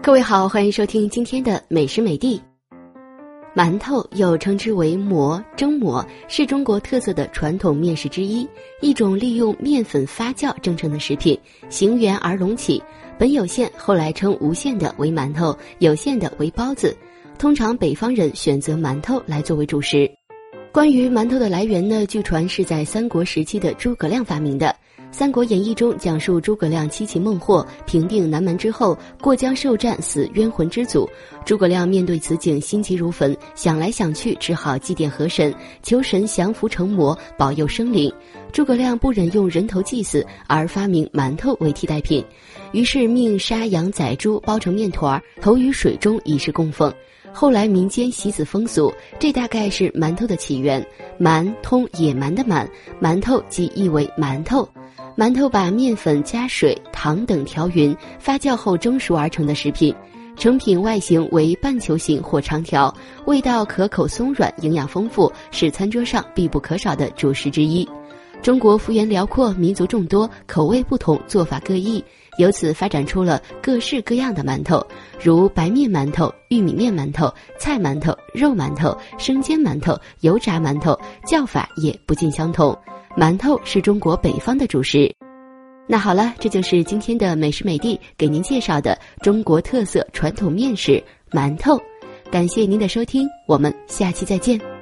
各位好，欢迎收听今天的美食美地。馒头又称之为馍、蒸馍，是中国特色的传统面食之一，一种利用面粉发酵蒸成的食品，形圆而隆起，本有馅，后来称无馅的为馒头，有馅的为包子。通常北方人选择馒头来作为主食。关于馒头的来源呢，据传是在三国时期的诸葛亮发明的。《三国演义》中讲述诸葛亮七擒孟获、平定南蛮之后，过江受战死冤魂之祖。诸葛亮面对此景，心急如焚，想来想去，只好祭奠河神，求神降服成魔，保佑生灵。诸葛亮不忍用人头祭祀，而发明馒头为替代品，于是命杀羊宰猪，包成面团，投于水中，以示供奉。后来民间习此风俗，这大概是馒头的起源。馒通野蛮的蛮，馒头即意为馒头。馒头把面粉加水、糖等调匀，发酵后蒸熟而成的食品，成品外形为半球形或长条，味道可口松软，营养丰富，是餐桌上必不可少的主食之一。中国幅员辽阔，民族众多，口味不同，做法各异，由此发展出了各式各样的馒头，如白面馒头、玉米面馒头、菜馒头、肉馒头、生煎馒头、油炸馒头，叫法也不尽相同。馒头是中国北方的主食。那好了，这就是今天的美食美地给您介绍的中国特色传统面食——馒头。感谢您的收听，我们下期再见。